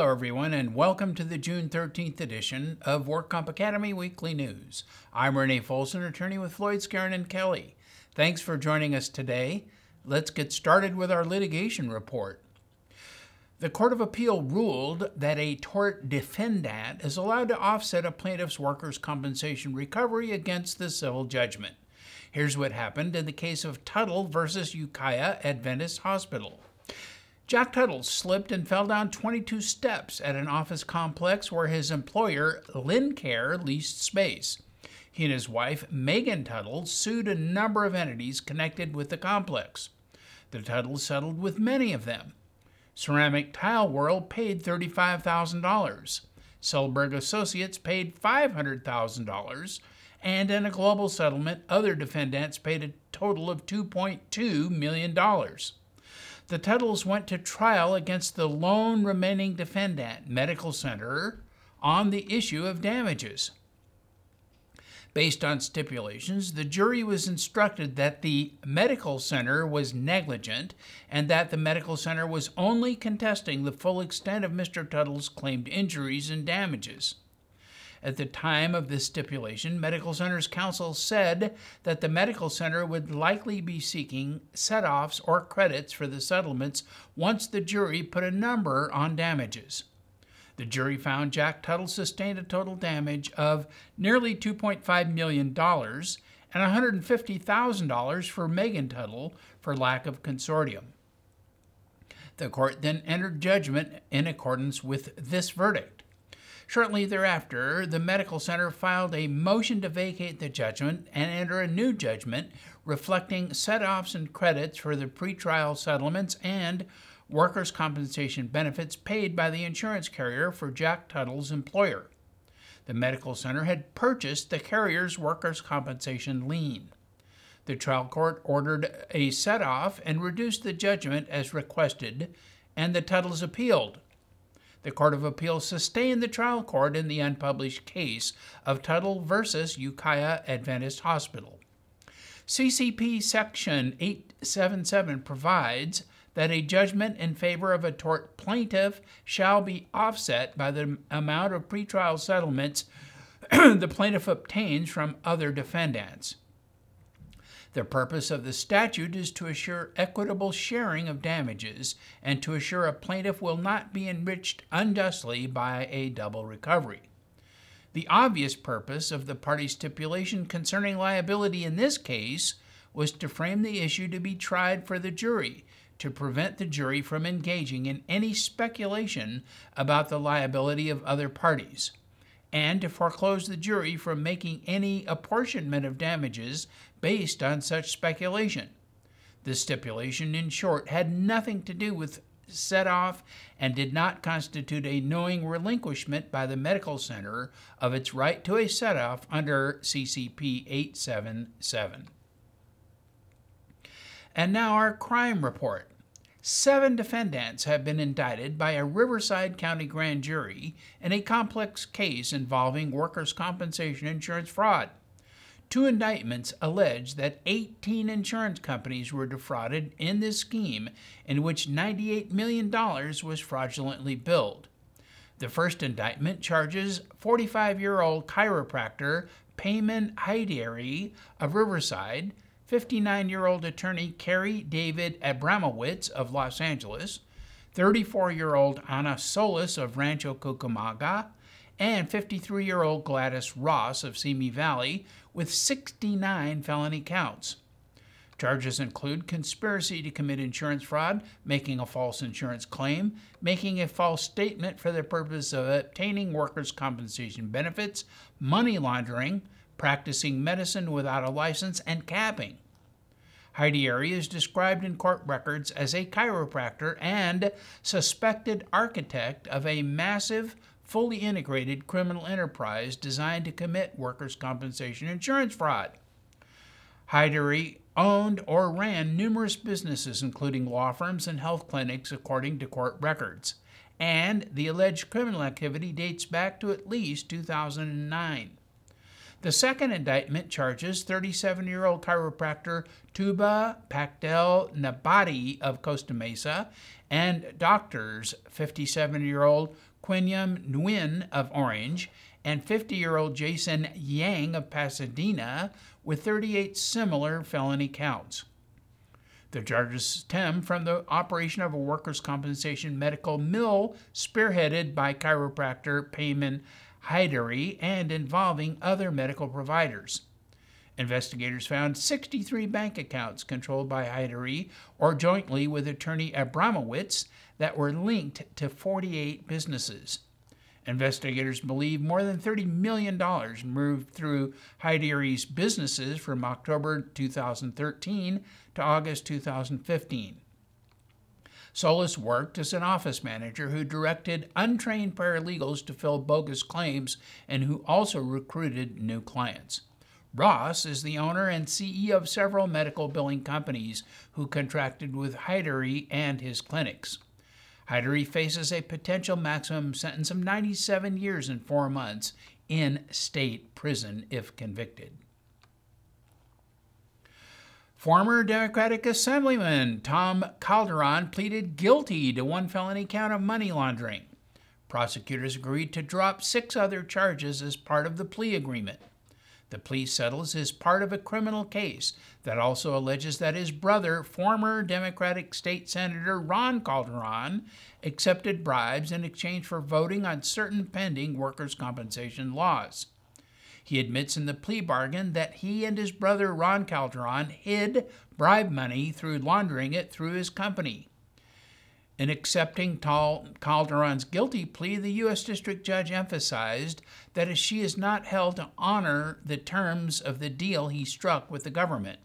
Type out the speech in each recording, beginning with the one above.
Hello, everyone, and welcome to the June 13th edition of Work Comp Academy Weekly News. I'm Renee Folsom, attorney with Floyd Skeren and Kelly. Thanks for joining us today. Let's get started with our litigation report. The Court of Appeal ruled that a tort defendant is allowed to offset a plaintiff's workers' compensation recovery against the civil judgment. Here's what happened in the case of Tuttle versus Ukiah Adventist Hospital. Jack Tuttle slipped and fell down 22 steps at an office complex where his employer, Lincare, leased space. He and his wife, Megan Tuttle, sued a number of entities connected with the complex. The Tuttles settled with many of them. Ceramic Tile World paid $35,000. Selberg Associates paid $500,000. And in a global settlement, other defendants paid a total of $2.2 million. The Tuttles went to trial against the lone remaining defendant, Medical Center, on the issue of damages. Based on stipulations, the jury was instructed that the medical center was negligent and that the medical center was only contesting the full extent of Mr. Tuttle's claimed injuries and damages. At the time of this stipulation, Medical Center's counsel said that the medical center would likely be seeking set offs or credits for the settlements once the jury put a number on damages. The jury found Jack Tuttle sustained a total damage of nearly $2.5 million and $150,000 for Megan Tuttle for lack of consortium. The court then entered judgment in accordance with this verdict. Shortly thereafter, the medical center filed a motion to vacate the judgment and enter a new judgment reflecting set offs and credits for the pretrial settlements and workers' compensation benefits paid by the insurance carrier for Jack Tuttle's employer. The medical center had purchased the carrier's workers' compensation lien. The trial court ordered a set off and reduced the judgment as requested, and the Tuttles appealed. The Court of Appeals sustained the trial court in the unpublished case of Tuttle versus Ukiah Adventist Hospital. CCP Section 877 provides that a judgment in favor of a tort plaintiff shall be offset by the amount of pretrial settlements the plaintiff obtains from other defendants. The purpose of the statute is to assure equitable sharing of damages and to assure a plaintiff will not be enriched unjustly by a double recovery. The obvious purpose of the party stipulation concerning liability in this case was to frame the issue to be tried for the jury, to prevent the jury from engaging in any speculation about the liability of other parties and to foreclose the jury from making any apportionment of damages based on such speculation. The stipulation, in short, had nothing to do with set off and did not constitute a knowing relinquishment by the medical center of its right to a set off under CCP 877. And now our crime report. Seven defendants have been indicted by a Riverside County grand jury in a complex case involving workers' compensation insurance fraud. Two indictments allege that 18 insurance companies were defrauded in this scheme, in which $98 million was fraudulently billed. The first indictment charges 45 year old chiropractor Payman Heidary of Riverside 59 year old attorney Carey David Abramowitz of Los Angeles, 34 year old Anna Solis of Rancho Cucamonga, and 53 year old Gladys Ross of Simi Valley with 69 felony counts. Charges include conspiracy to commit insurance fraud, making a false insurance claim, making a false statement for the purpose of obtaining workers' compensation benefits, money laundering, practicing medicine without a license, and capping. Heidary is described in court records as a chiropractor and suspected architect of a massive, fully integrated criminal enterprise designed to commit workers' compensation insurance fraud. Heidary owned or ran numerous businesses, including law firms and health clinics, according to court records. And the alleged criminal activity dates back to at least 2009. The second indictment charges 37 year old chiropractor Tuba Pactel Nabati of Costa Mesa and doctors 57 year old Quiniam Nguyen of Orange and 50 year old Jason Yang of Pasadena with 38 similar felony counts. The charges stem from the operation of a workers' compensation medical mill spearheaded by chiropractor Payman Heidary and involving other medical providers. Investigators found 63 bank accounts controlled by Heidary or jointly with attorney Abramowitz that were linked to 48 businesses. Investigators believe more than $30 million moved through Heidary's businesses from October 2013 to August 2015. Solis worked as an office manager who directed untrained paralegals to fill bogus claims and who also recruited new clients. Ross is the owner and CEO of several medical billing companies who contracted with Heidary and his clinics. Heidary faces a potential maximum sentence of 97 years and four months in state prison if convicted. Former Democratic Assemblyman Tom Calderon pleaded guilty to one felony count of money laundering. Prosecutors agreed to drop six other charges as part of the plea agreement. The plea settles as part of a criminal case that also alleges that his brother, former Democratic State Senator Ron Calderon, accepted bribes in exchange for voting on certain pending workers' compensation laws. He admits in the plea bargain that he and his brother Ron Calderon hid bribe money through laundering it through his company. In accepting Calderon's guilty plea, the U.S. District Judge emphasized that she is not held to honor the terms of the deal he struck with the government.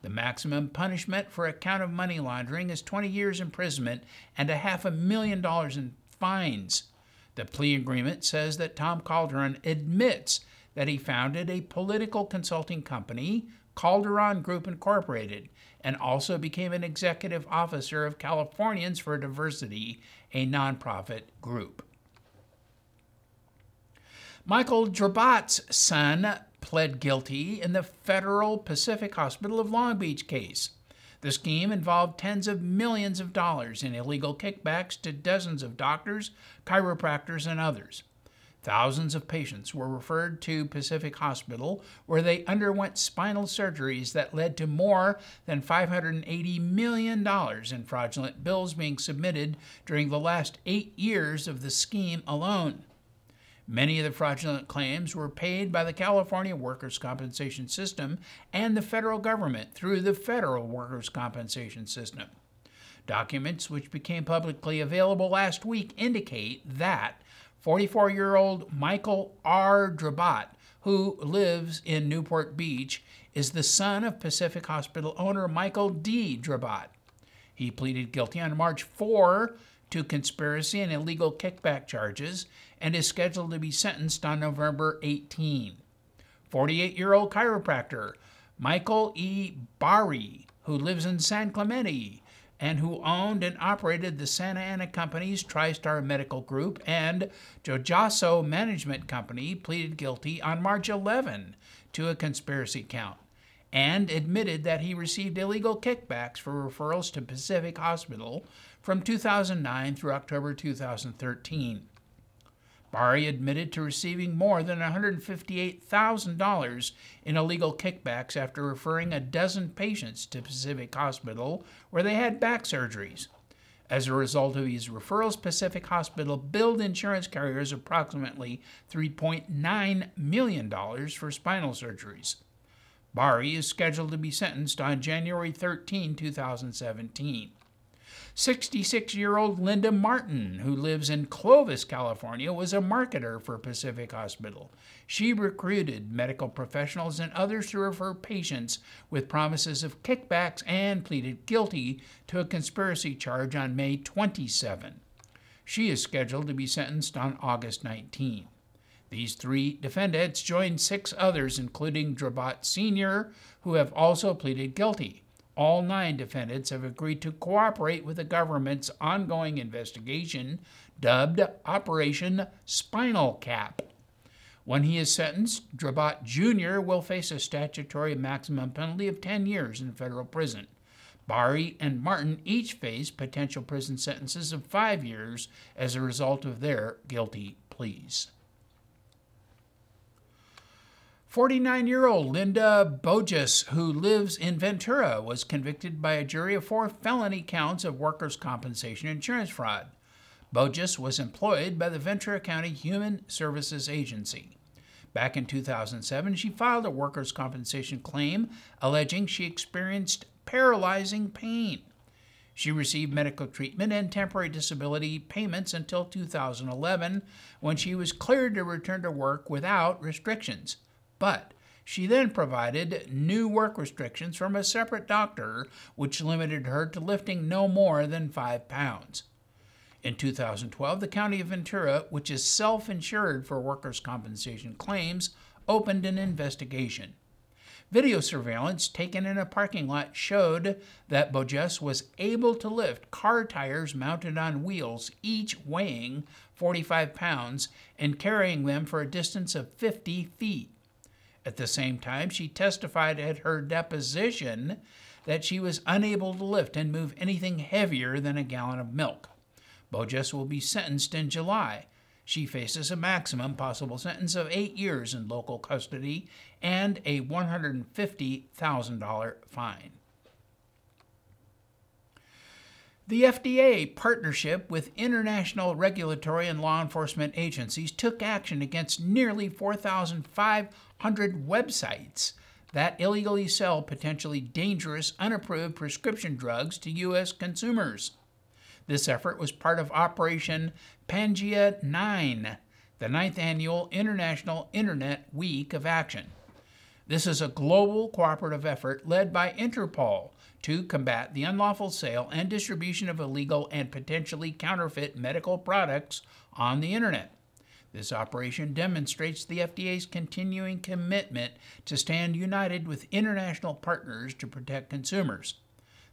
The maximum punishment for a count of money laundering is 20 years imprisonment and a half a million dollars in fines. The plea agreement says that Tom Calderon admits that he founded a political consulting company, Calderon Group Incorporated, and also became an executive officer of Californians for Diversity, a nonprofit group. Michael Drobot's son pled guilty in the federal Pacific Hospital of Long Beach case. The scheme involved tens of millions of dollars in illegal kickbacks to dozens of doctors, chiropractors, and others. Thousands of patients were referred to Pacific Hospital, where they underwent spinal surgeries that led to more than $580 million in fraudulent bills being submitted during the last eight years of the scheme alone. Many of the fraudulent claims were paid by the California Workers' Compensation System and the federal government through the Federal Workers' Compensation System. Documents which became publicly available last week indicate that 44 year old Michael R. Drobot, who lives in Newport Beach, is the son of Pacific Hospital owner Michael D. Drobot. He pleaded guilty on March 4 to conspiracy and illegal kickback charges and is scheduled to be sentenced on November 18. 48 year old chiropractor Michael E. Bari, who lives in San Clemente, and who owned and operated the Santa Ana Company's TriStar Medical Group and Jojasso Management Company, pleaded guilty on March 11 to a conspiracy count and admitted that he received illegal kickbacks for referrals to Pacific Hospital from 2009 through October 2013. Bari admitted to receiving more than $158,000 in illegal kickbacks after referring a dozen patients to Pacific Hospital where they had back surgeries. As a result of these referrals, Pacific Hospital billed insurance carriers approximately $3.9 million for spinal surgeries. Bari is scheduled to be sentenced on January 13, 2017. 66 year old Linda Martin, who lives in Clovis, California, was a marketer for Pacific Hospital. She recruited medical professionals and others to refer patients with promises of kickbacks and pleaded guilty to a conspiracy charge on May 27. She is scheduled to be sentenced on August 19. These three defendants joined six others, including Drobot Sr., who have also pleaded guilty. All nine defendants have agreed to cooperate with the government's ongoing investigation, dubbed Operation Spinal Cap. When he is sentenced, Drobot Jr. will face a statutory maximum penalty of 10 years in federal prison. Bari and Martin each face potential prison sentences of five years as a result of their guilty pleas. 49 year old Linda Bogus, who lives in Ventura, was convicted by a jury of four felony counts of workers' compensation insurance fraud. Bogus was employed by the Ventura County Human Services Agency. Back in 2007, she filed a workers' compensation claim alleging she experienced paralyzing pain. She received medical treatment and temporary disability payments until 2011 when she was cleared to return to work without restrictions. But she then provided new work restrictions from a separate doctor, which limited her to lifting no more than five pounds. In 2012, the County of Ventura, which is self insured for workers' compensation claims, opened an investigation. Video surveillance taken in a parking lot showed that Bojes was able to lift car tires mounted on wheels, each weighing 45 pounds, and carrying them for a distance of 50 feet. At the same time, she testified at her deposition that she was unable to lift and move anything heavier than a gallon of milk. Bojes will be sentenced in July. She faces a maximum possible sentence of eight years in local custody and a $150,000 fine. The FDA partnership with international regulatory and law enforcement agencies took action against nearly 4,500 websites that illegally sell potentially dangerous, unapproved prescription drugs to U.S. consumers. This effort was part of Operation Pangea 9, the ninth annual International Internet Week of Action. This is a global cooperative effort led by Interpol to combat the unlawful sale and distribution of illegal and potentially counterfeit medical products on the Internet. This operation demonstrates the FDA's continuing commitment to stand united with international partners to protect consumers.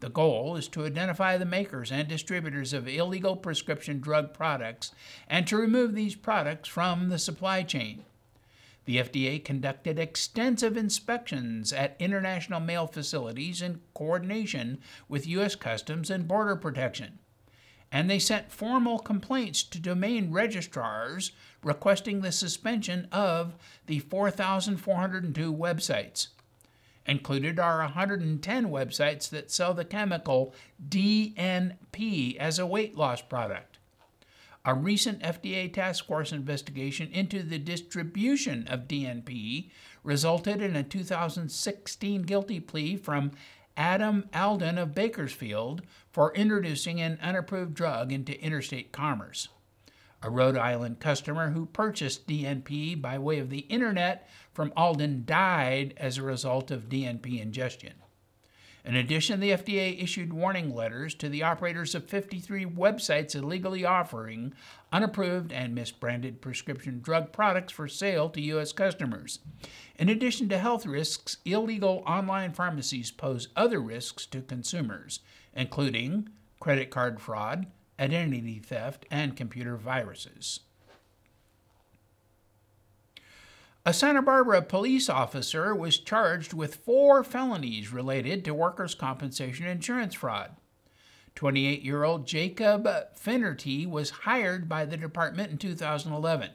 The goal is to identify the makers and distributors of illegal prescription drug products and to remove these products from the supply chain. The FDA conducted extensive inspections at international mail facilities in coordination with U.S. Customs and Border Protection. And they sent formal complaints to domain registrars requesting the suspension of the 4,402 websites. Included are 110 websites that sell the chemical DNP as a weight loss product. A recent FDA task force investigation into the distribution of DNP resulted in a 2016 guilty plea from Adam Alden of Bakersfield for introducing an unapproved drug into interstate commerce. A Rhode Island customer who purchased DNP by way of the internet from Alden died as a result of DNP ingestion. In addition, the FDA issued warning letters to the operators of 53 websites illegally offering unapproved and misbranded prescription drug products for sale to U.S. customers. In addition to health risks, illegal online pharmacies pose other risks to consumers, including credit card fraud, identity theft, and computer viruses. A Santa Barbara police officer was charged with four felonies related to workers' compensation insurance fraud. 28 year old Jacob Finnerty was hired by the department in 2011.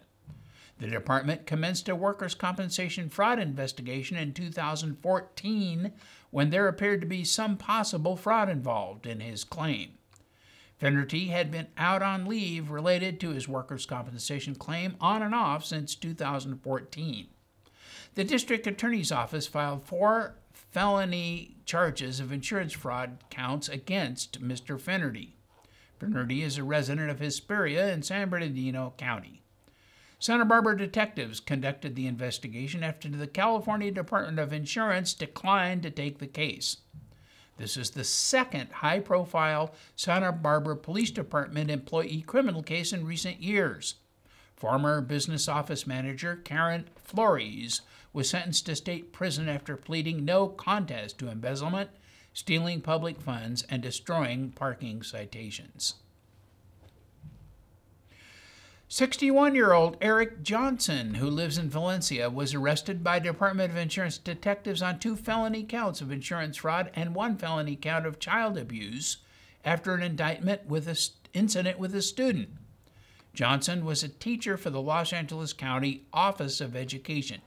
The department commenced a workers' compensation fraud investigation in 2014 when there appeared to be some possible fraud involved in his claim. Finnerty had been out on leave related to his workers' compensation claim on and off since 2014. The district attorney's office filed four felony charges of insurance fraud counts against Mr. Finnerty. Finnerty is a resident of Hesperia in San Bernardino County. Santa Barbara detectives conducted the investigation after the California Department of Insurance declined to take the case. This is the second high profile Santa Barbara Police Department employee criminal case in recent years. Former business office manager Karen Flores was sentenced to state prison after pleading no contest to embezzlement, stealing public funds, and destroying parking citations. 61 year old Eric Johnson, who lives in Valencia, was arrested by Department of Insurance detectives on two felony counts of insurance fraud and one felony count of child abuse after an indictment with an incident with a student. Johnson was a teacher for the Los Angeles County Office of Education.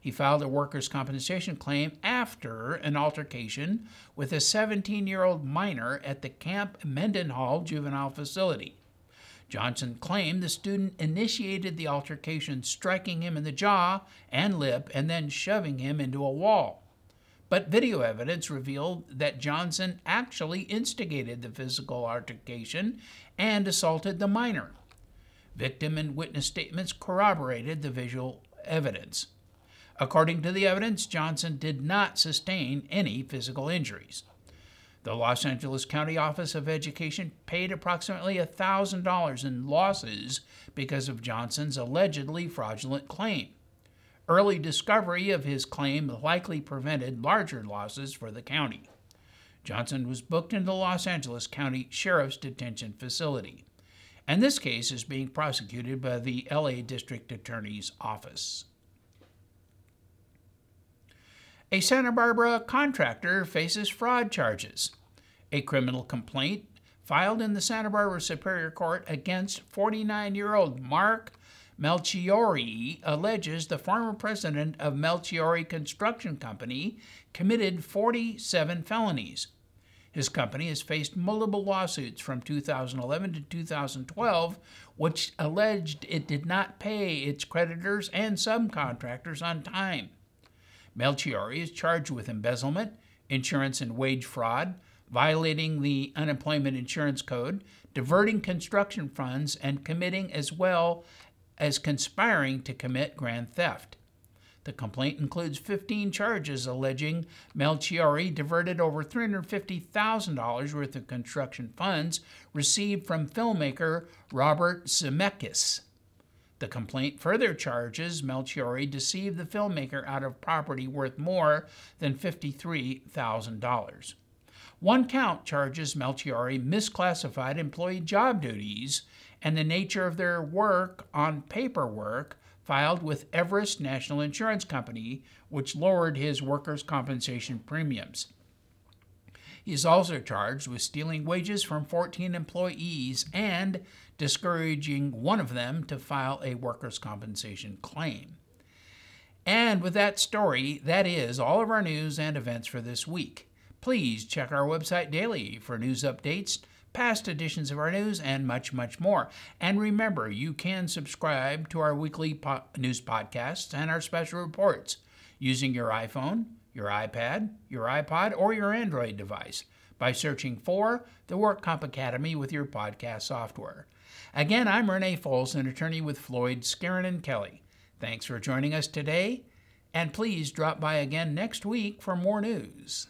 He filed a workers' compensation claim after an altercation with a 17 year old minor at the Camp Mendenhall juvenile facility. Johnson claimed the student initiated the altercation, striking him in the jaw and lip and then shoving him into a wall. But video evidence revealed that Johnson actually instigated the physical altercation and assaulted the minor. Victim and witness statements corroborated the visual evidence. According to the evidence, Johnson did not sustain any physical injuries. The Los Angeles County Office of Education paid approximately $1,000 in losses because of Johnson's allegedly fraudulent claim. Early discovery of his claim likely prevented larger losses for the county. Johnson was booked into the Los Angeles County Sheriff's Detention Facility, and this case is being prosecuted by the LA District Attorney's Office. A Santa Barbara contractor faces fraud charges. A criminal complaint filed in the Santa Barbara Superior Court against 49 year old Mark Melchiori alleges the former president of Melchiori Construction Company committed 47 felonies. His company has faced multiple lawsuits from 2011 to 2012, which alleged it did not pay its creditors and subcontractors on time. Melchiori is charged with embezzlement, insurance and wage fraud, violating the Unemployment Insurance Code, diverting construction funds, and committing as well as conspiring to commit grand theft. The complaint includes 15 charges alleging Melchiori diverted over $350,000 worth of construction funds received from filmmaker Robert Zemeckis. The complaint further charges Melchiori deceived the filmmaker out of property worth more than $53,000. One count charges Melchiori misclassified employee job duties and the nature of their work on paperwork filed with Everest National Insurance Company, which lowered his workers' compensation premiums. He is also charged with stealing wages from 14 employees and discouraging one of them to file a workers' compensation claim. And with that story, that is all of our news and events for this week. Please check our website daily for news updates, past editions of our news, and much, much more. And remember, you can subscribe to our weekly po- news podcasts and our special reports using your iPhone, your iPad, your iPod, or your Android device by searching for the WorkComp Academy with your podcast software. Again, I'm Renee Foles, an attorney with Floyd, Skeren, and Kelly. Thanks for joining us today, and please drop by again next week for more news.